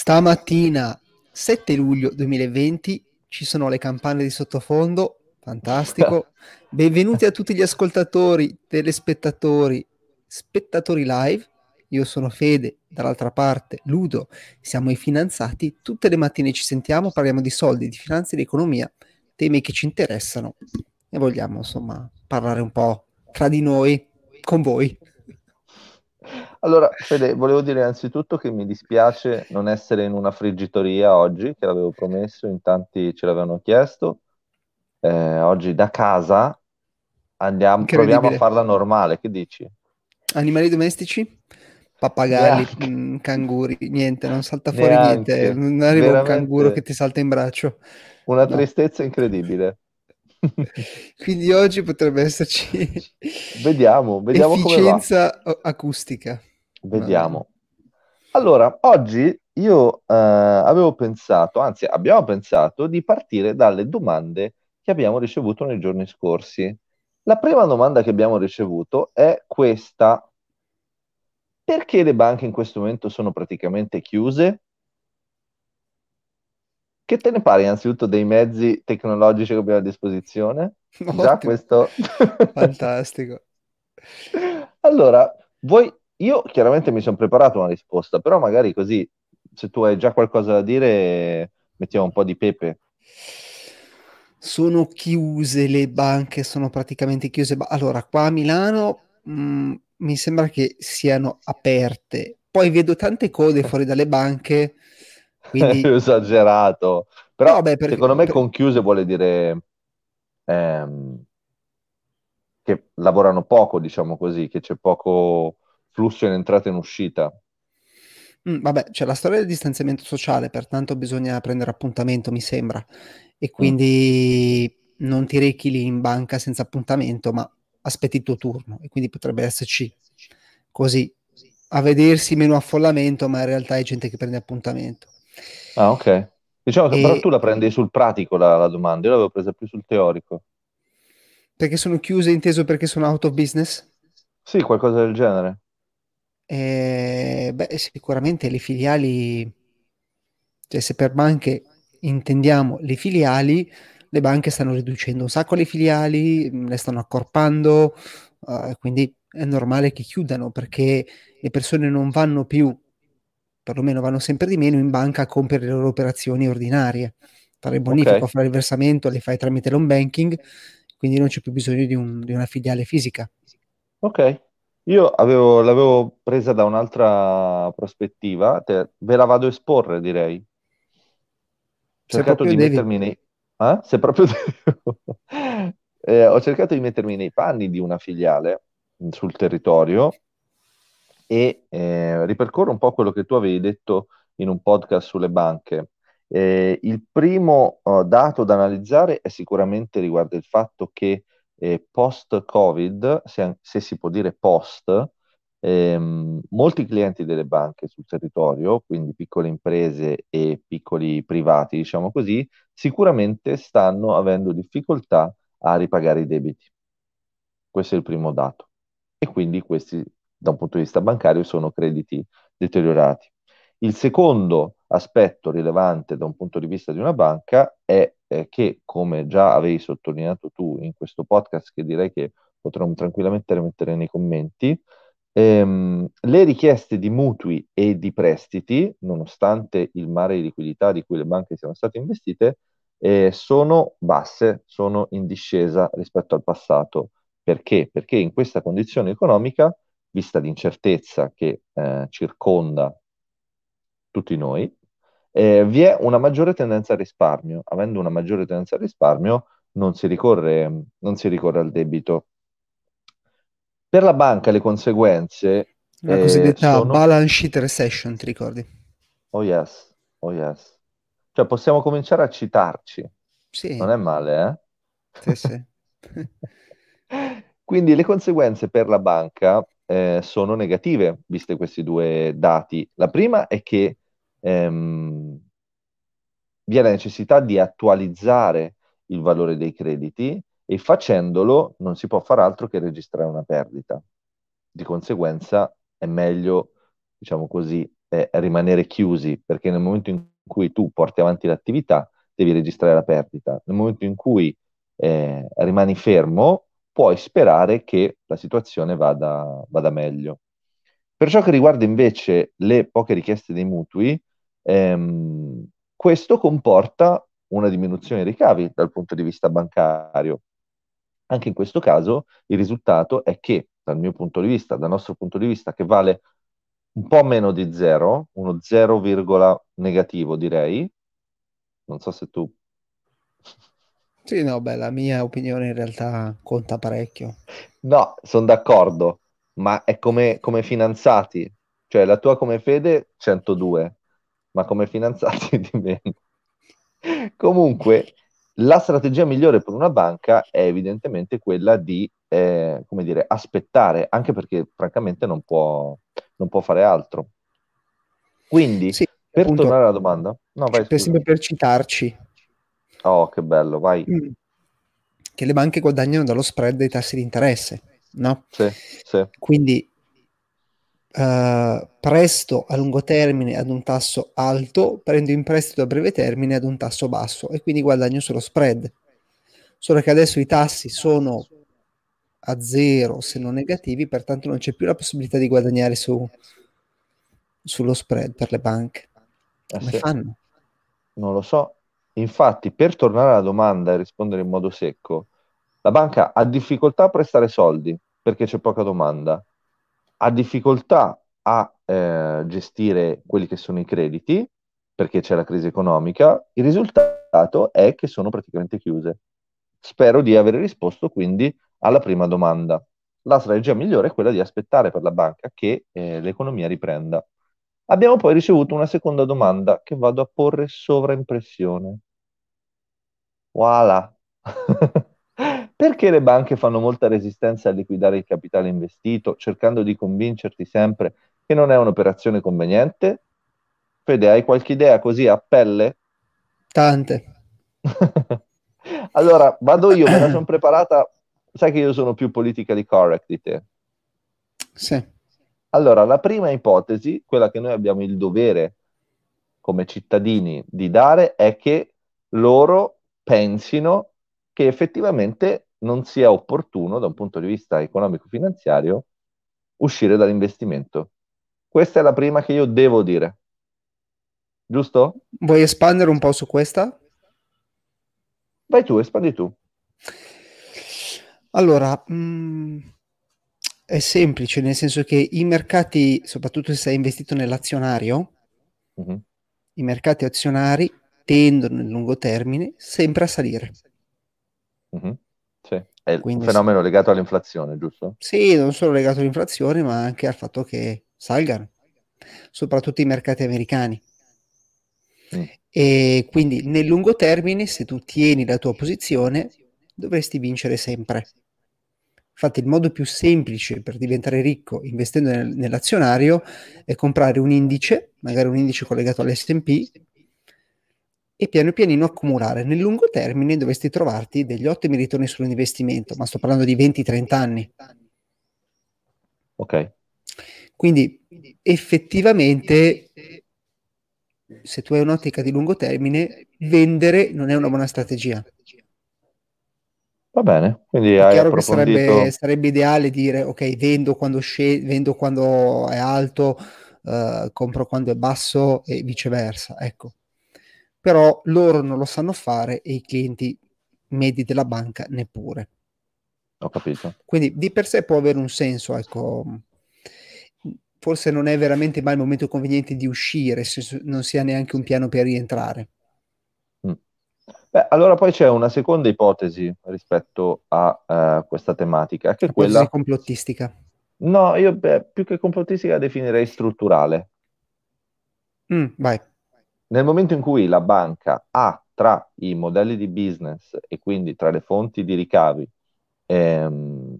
Stamattina, 7 luglio 2020, ci sono le campane di sottofondo, fantastico. Benvenuti a tutti gli ascoltatori, telespettatori, spettatori live. Io sono Fede, dall'altra parte Ludo, siamo i finanziati. Tutte le mattine ci sentiamo, parliamo di soldi, di finanza e di economia, temi che ci interessano e vogliamo insomma parlare un po' tra di noi, con voi. Allora, Fede, volevo dire innanzitutto che mi dispiace non essere in una friggitoria oggi, che l'avevo promesso, in tanti ce l'avevano chiesto. Eh, oggi da casa andiamo, proviamo a farla normale, che dici? Animali domestici? Pappagalli, mh, mm, canguri, niente, non salta fuori Neanche. niente, non arriva Veramente. un canguro che ti salta in braccio. Una no. tristezza incredibile. Quindi oggi potrebbe esserci vediamo, vediamo efficienza acustica. Vediamo. Allora, oggi io eh, avevo pensato, anzi abbiamo pensato di partire dalle domande che abbiamo ricevuto nei giorni scorsi. La prima domanda che abbiamo ricevuto è questa. Perché le banche in questo momento sono praticamente chiuse? Che te ne pare innanzitutto dei mezzi tecnologici che abbiamo a disposizione? Ottimo. Già questo... Fantastico. allora, voi, io chiaramente mi sono preparato una risposta, però magari così, se tu hai già qualcosa da dire, mettiamo un po' di pepe. Sono chiuse le banche, sono praticamente chiuse. Allora, qua a Milano mh, mm, mi sembra che siano aperte. Poi vedo tante code fuori dalle banche quindi... Esagerato. Però no, beh, perché, secondo me per... conchiuse vuole dire ehm, che lavorano poco, diciamo così, che c'è poco flusso in entrata e in uscita. Mm, vabbè, c'è la storia del distanziamento sociale, pertanto bisogna prendere appuntamento, mi sembra. E mm. quindi mm. non ti rechi lì in banca senza appuntamento, ma aspetti il tuo turno. E quindi potrebbe esserci così, a vedersi meno affollamento, ma in realtà è gente che prende appuntamento. Ah, ok. Diciamo che e... però tu la prendi sul pratico la, la domanda, io l'avevo presa più sul teorico. Perché sono chiuse, inteso perché sono out of business? Sì, qualcosa del genere. Eh, beh, sicuramente le filiali, cioè se per banche intendiamo le filiali, le banche stanno riducendo un sacco le filiali, le stanno accorpando, uh, quindi è normale che chiudano perché le persone non vanno più perlomeno vanno sempre di meno in banca a compiere le loro operazioni ordinarie. Fare il bonifico, okay. fare il versamento, le fai tramite l'home banking, quindi non c'è più bisogno di, un, di una filiale fisica. Ok, io avevo, l'avevo presa da un'altra prospettiva, te, ve la vado a esporre direi. Ho cercato di devi. mettermi nei... Eh? Se proprio eh, ho cercato di mettermi nei panni di una filiale sul territorio e eh, ripercorro un po' quello che tu avevi detto in un podcast sulle banche. Eh, il primo uh, dato da analizzare è sicuramente riguardo il fatto che eh, post-Covid, se, se, si può dire post, ehm, molti clienti delle banche sul territorio, quindi piccole imprese e piccoli privati, diciamo così, sicuramente stanno avendo difficoltà a ripagare i debiti. Questo è il primo dato. E quindi questi da un punto di vista bancario sono crediti deteriorati. Il secondo aspetto rilevante da un punto di vista di una banca è eh, che, come già avevi sottolineato tu in questo podcast, che direi che potremmo tranquillamente mettere nei commenti, ehm, le richieste di mutui e di prestiti, nonostante il mare di liquidità di cui le banche siano state investite, eh, sono basse, sono in discesa rispetto al passato. Perché? Perché in questa condizione economica vista l'incertezza che eh, circonda tutti noi, eh, vi è una maggiore tendenza al risparmio. Avendo una maggiore tendenza al risparmio, non si ricorre, non si ricorre al debito. Per la banca le conseguenze... La eh, cosiddetta sono... balance sheet recession, ti ricordi? Oh yes, oh yes. Cioè possiamo cominciare a citarci. Sì. Non è male, eh? Sì, sì. Quindi le conseguenze per la banca eh, sono negative, viste questi due dati. La prima è che ehm, vi è la necessità di attualizzare il valore dei crediti e facendolo non si può fare altro che registrare una perdita. Di conseguenza è meglio diciamo così, eh, rimanere chiusi, perché nel momento in cui tu porti avanti l'attività devi registrare la perdita. Nel momento in cui eh, rimani fermo, puoi sperare che la situazione vada, vada, meglio. Per ciò che riguarda invece le poche richieste dei mutui, ehm, questo comporta una diminuzione dei ricavi dal punto di vista bancario. Anche in questo caso il risultato è che, dal mio punto di vista, dal nostro punto di vista, che vale un po' meno di zero, uno 0, negativo direi, non so se tu... Sì, no, beh, la mia opinione in realtà conta parecchio. No, sono d'accordo, ma è come, come finanziati, cioè la tua come fede 102, ma come finanziati di meno. Comunque, la strategia migliore per una banca è evidentemente quella di, eh, come dire, aspettare, anche perché francamente non può, non può fare altro. Quindi, sì, per appunto, tornare alla domanda, no, vai, per per citarci. Oh, che bello, vai. Mm. Che le banche guadagnano dallo spread dei tassi di interesse, no? Sì, sì. Quindi Uh, presto a lungo termine ad un tasso alto, prendo in prestito a breve termine ad un tasso basso e quindi guadagno sullo spread. Solo che adesso i tassi sono a zero se non negativi, pertanto non c'è più la possibilità di guadagnare su, sullo spread per le banche. Eh Come sì. fanno? Non lo so. Infatti, per tornare alla domanda e rispondere in modo secco, la banca ha difficoltà a prestare soldi perché c'è poca domanda ha difficoltà a eh, gestire quelli che sono i crediti perché c'è la crisi economica, il risultato è che sono praticamente chiuse. Spero di aver risposto quindi alla prima domanda. La strategia migliore è quella di aspettare per la banca che eh, l'economia riprenda. Abbiamo poi ricevuto una seconda domanda che vado a porre sovraimpressione. Voilà! Perché le banche fanno molta resistenza a liquidare il capitale investito, cercando di convincerti sempre che non è un'operazione conveniente? Fede, hai qualche idea così a pelle? Tante. allora, vado io, me la sono preparata. Sai che io sono più politically correct di te. Sì. Allora, la prima ipotesi, quella che noi abbiamo il dovere come cittadini di dare, è che loro pensino che effettivamente non sia opportuno da un punto di vista economico-finanziario uscire dall'investimento. Questa è la prima che io devo dire. Giusto? Vuoi espandere un po' su questa? Vai tu, espandi tu. Allora, mh, mm, è semplice, nel senso che i mercati, soprattutto se sei investito nell'azionario, uh-huh. i mercati azionari tendono nel lungo termine sempre a salire. Uh-huh. Sì. È Quindi, un fenomeno sì. legato all'inflazione, giusto? Sì, non solo legato all'inflazione, ma anche al fatto che salgano, soprattutto i mercati americani. Mm. E quindi nel lungo termine, se tu tieni la tua posizione, dovresti vincere sempre. Infatti il modo più semplice per diventare ricco investendo nel, nell'azionario è comprare un indice, magari un indice collegato all'S&P, e piano pianino accumulare. Nel lungo termine dovresti trovarti degli ottimi ritorni sull'investimento, ma sto parlando di 20-30 anni. Ok. Quindi effettivamente, se tu hai un'ottica di lungo termine, vendere non è una buona strategia. Va bene, quindi è chiaro che sarebbe, sarebbe, ideale dire ok, vendo quando, scende, vendo quando è alto, uh, compro quando è basso e viceversa. Ecco però loro non lo sanno fare e i clienti medi della banca neppure. Ho capito. Quindi di per sé può avere un senso, ecco. Forse non è veramente mai il momento conveniente di uscire se non si ha neanche un piano per rientrare. Beh, allora poi c'è una seconda ipotesi rispetto a uh, questa tematica, che è quella complottistica. No, io beh, più che complottistica definirei strutturale. Mm, vai nel momento in cui la banca ha tra i modelli di business e quindi tra le fonti di ricavi ehm,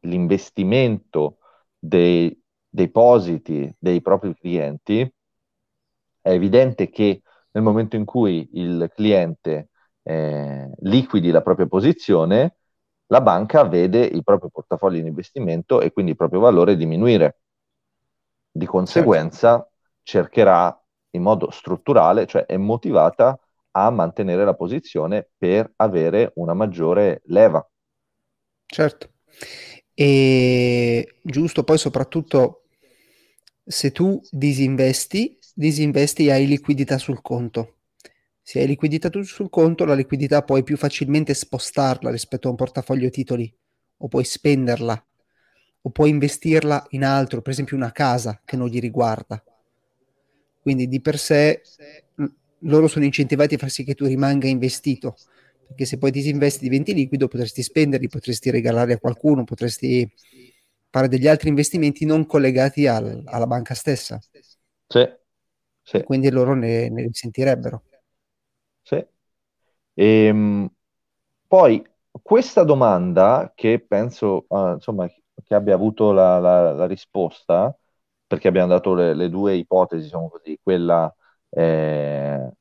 l'investimento dei depositi dei propri clienti, è evidente che nel momento in cui il cliente eh, liquidi la propria posizione, la banca vede il proprio portafoglio in investimento e quindi il proprio valore diminuire Di conseguenza certo. cercherà in modo strutturale, cioè è motivata a mantenere la posizione per avere una maggiore leva. Certo. E giusto, poi soprattutto se tu disinvesti, disinvesti e hai liquidità sul conto. Se hai liquidità sul conto, la liquidità puoi più facilmente spostarla rispetto a un portafoglio titoli o puoi spenderla o puoi investirla in altro, per esempio una casa che non gli riguarda. Quindi di per sé loro sono incentivati a far sì che tu rimanga investito, perché se poi disinvesti diventi liquido, potresti spenderli, potresti regalare a qualcuno, potresti fare degli altri investimenti non collegati al, alla banca stessa. Sì. sì. quindi loro ne, ne risentirebbero. E, ehm, poi questa domanda che penso uh, insomma, che abbia avuto la, la, la risposta, perché abbiamo dato le, le, due ipotesi, diciamo così, quella eh,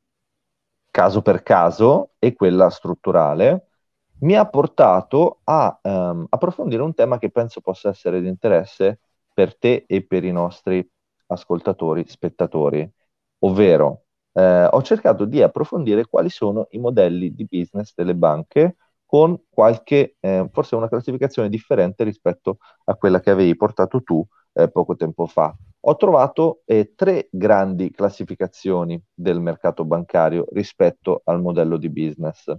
caso per caso e quella strutturale, mi ha portato a um, approfondire un tema che penso possa essere di interesse per te e per i nostri ascoltatori, spettatori, ovvero eh, ho cercato di approfondire quali sono i modelli di business delle banche con qualche, eh, forse una classificazione differente rispetto a quella che avevi portato tu eh, poco tempo fa ho trovato eh, tre grandi classificazioni del mercato bancario rispetto al modello di business.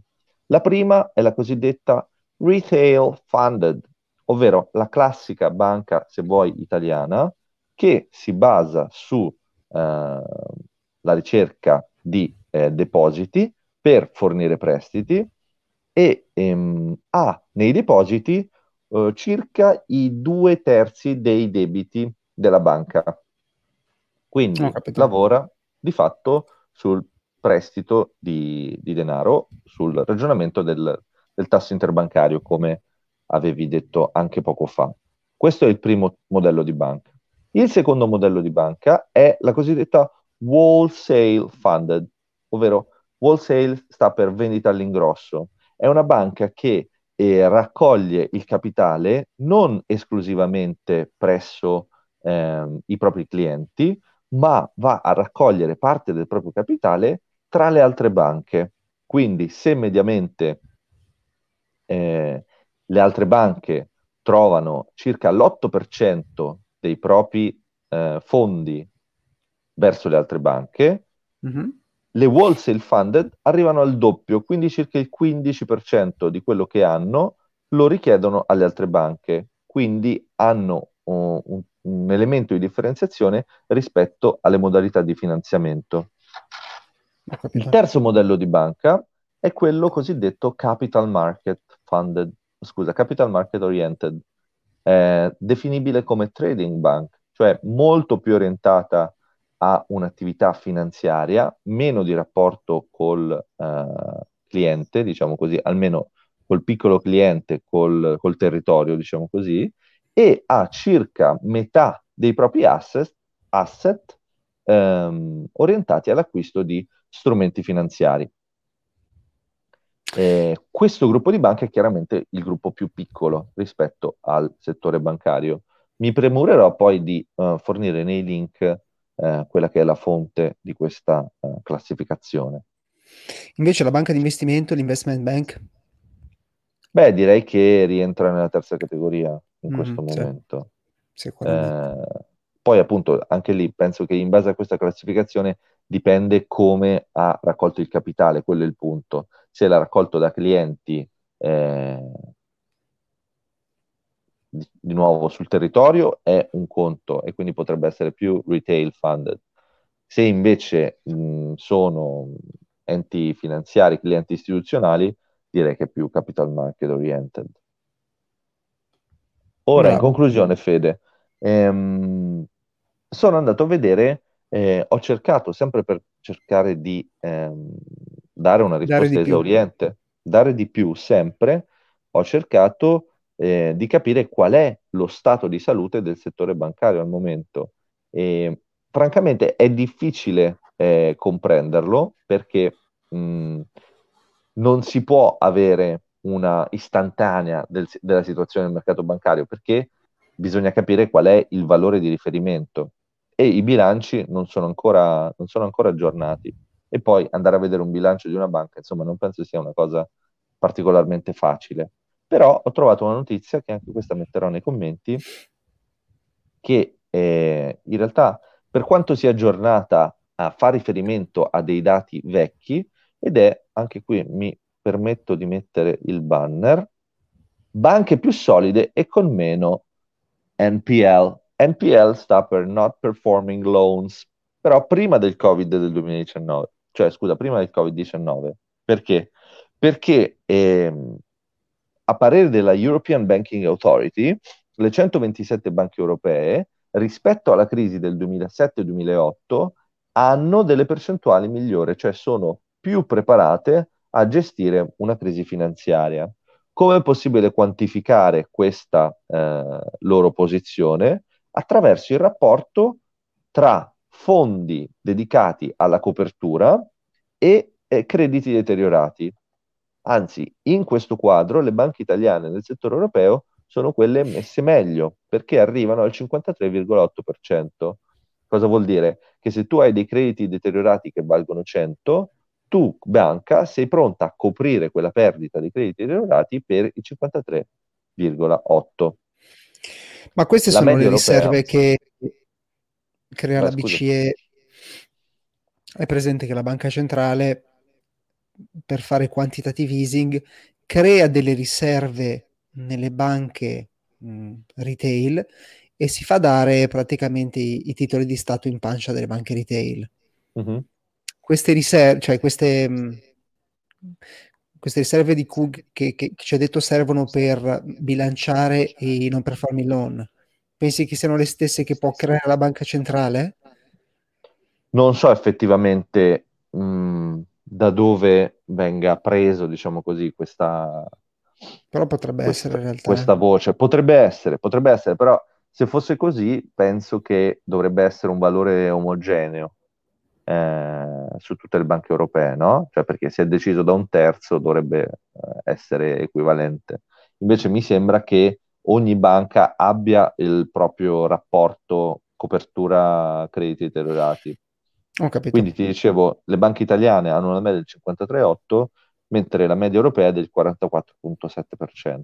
La prima è la cosiddetta retail funded, ovvero la classica banca, se vuoi, italiana, che si basa sulla eh, ricerca di eh, depositi per fornire prestiti e ehm, ha nei depositi eh, circa i due terzi dei debiti della banca. Quindi lavora di fatto sul prestito di, di denaro, sul ragionamento del, del tasso interbancario, come avevi detto anche poco fa. Questo è il primo modello di banca. Il secondo modello di banca è la cosiddetta wholesale funded, ovvero wholesale sta per vendita all'ingrosso. È una banca che eh, raccoglie il capitale non esclusivamente presso ehm, i propri clienti, ma va a raccogliere parte del proprio capitale tra le altre banche. Quindi se mediamente eh, le altre banche trovano circa l'8% dei propri eh, fondi verso le altre banche, mm-hmm. le wholesale funded arrivano al doppio, quindi circa il 15% di quello che hanno lo richiedono alle altre banche, quindi hanno uh, un un elemento di differenziazione rispetto alle modalità di finanziamento. Il terzo modello di banca è quello cosiddetto capital market funded, scusa, capital market oriented, eh, definibile come trading bank, cioè molto più orientata a un'attività finanziaria, meno di rapporto col eh, cliente, diciamo così, almeno col piccolo cliente, col, col territorio, diciamo così, e ha circa metà dei propri asset, asset ehm, orientati all'acquisto di strumenti finanziari. Eh, questo gruppo di banche è chiaramente il gruppo più piccolo rispetto al settore bancario. Mi premurerò poi di uh, fornire nei link uh, quella che è la fonte di questa uh, classificazione. Invece la banca di investimento, l'investment bank? Beh, direi che rientra nella terza categoria in questo mm, momento. Sì, eh, poi appunto anche lì penso che in base a questa classificazione dipende come ha raccolto il capitale, quello è il punto. Se l'ha raccolto da clienti eh, di, di, nuovo sul territorio è un conto e quindi potrebbe essere più retail funded. Se invece mh, sono enti finanziari, clienti istituzionali, direi che è più capital market oriented. Ora, Bravo. in conclusione, Fede, ehm, sono andato a vedere, eh, ho cercato sempre per cercare di ehm, dare una risposta dare esauriente, dare di più sempre, ho cercato eh, di capire qual è lo stato di salute del settore bancario al momento. E, francamente è difficile eh, comprenderlo perché mh, non si può avere una istantanea del, della situazione del mercato bancario perché bisogna capire qual è il valore di riferimento e i bilanci non sono ancora, non sono ancora aggiornati. E poi andare a vedere un bilancio di una banca, insomma, non penso sia una cosa particolarmente facile. Però ho trovato una notizia, che anche questa metterò nei commenti, che eh, in realtà, per quanto sia aggiornata, a, fa riferimento a dei dati vecchi, ed è, anche qui mi permetto di mettere il banner, banche più solide e con meno NPL. NPL sta per Not Performing Loans, però prima del Covid del 2019, cioè scusa, prima del Covid-19. Perché? Perché ehm, a parere della European Banking Authority, le 127 banche europee rispetto alla crisi del 2007-2008 hanno delle percentuali migliori, cioè sono più preparate a gestire una crisi finanziaria. Come è possibile quantificare questa eh, loro posizione? Attraverso il rapporto tra fondi dedicati alla copertura e eh, crediti deteriorati. Anzi, in questo quadro le banche italiane nel settore europeo sono quelle messe meglio perché arrivano al 53,8%. Cosa vuol dire? Che se tu hai dei crediti deteriorati che valgono 100, tu banca sei pronta a coprire quella perdita di crediti deteriorati per il 53,8%. Ma queste la sono le riserve europea... che crea la BCE. È presente che la banca centrale per fare quantitative easing crea delle riserve nelle banche mh, retail e si fa dare praticamente i, i, titoli di Stato in pancia delle banche retail. Mm-hmm. Queste riserve, cioè queste, mh, queste riserve di CUG che, che, che ci ha detto servono per bilanciare i non performing loan, pensi che siano le stesse che può creare la banca centrale? Non so effettivamente mh, da dove venga preso, diciamo così, questa, però potrebbe questa, essere in realtà. Questa voce potrebbe essere, potrebbe essere, però se fosse così penso che dovrebbe essere un valore omogeneo eh, su tutte le banche europee, no? Cioè perché se è deciso da un terzo dovrebbe eh, essere equivalente. Invece mi sembra che ogni banca abbia il proprio rapporto copertura crediti deteriorati. Quindi ti dicevo, le banche italiane hanno una media del 53,8 mentre la media europea è del 44,7%.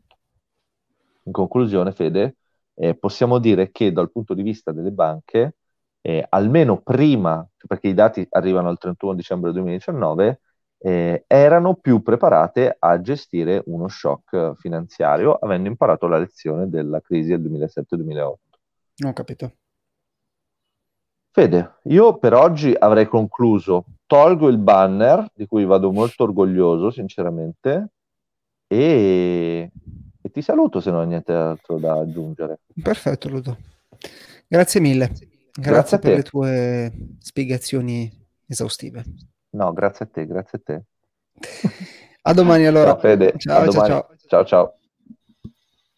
In conclusione, Fede, eh, possiamo dire che dal punto di vista delle banche, eh, almeno prima, perché i dati arrivano al 31 dicembre 2019, eh, erano più preparate a gestire uno shock finanziario, avendo imparato la lezione della crisi del 2007-2008. Ho capito. Fede, io per oggi avrei concluso. Tolgo il banner, di cui vado molto orgoglioso, sinceramente, e, e ti saluto se non hai niente altro da aggiungere. Perfetto, Ludo. Grazie mille. Grazie, grazie per le tue spiegazioni esaustive. No, grazie a te, grazie a te. A domani allora. Ciao Fede, ciao, ciao, ciao. ciao, ciao.